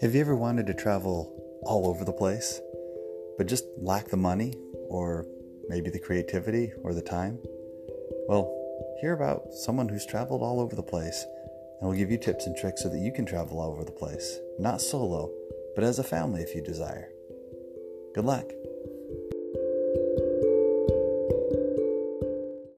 Have you ever wanted to travel all over the place, but just lack the money, or maybe the creativity or the time? Well, hear about someone who's traveled all over the place, and will give you tips and tricks so that you can travel all over the place, not solo, but as a family if you desire. Good luck.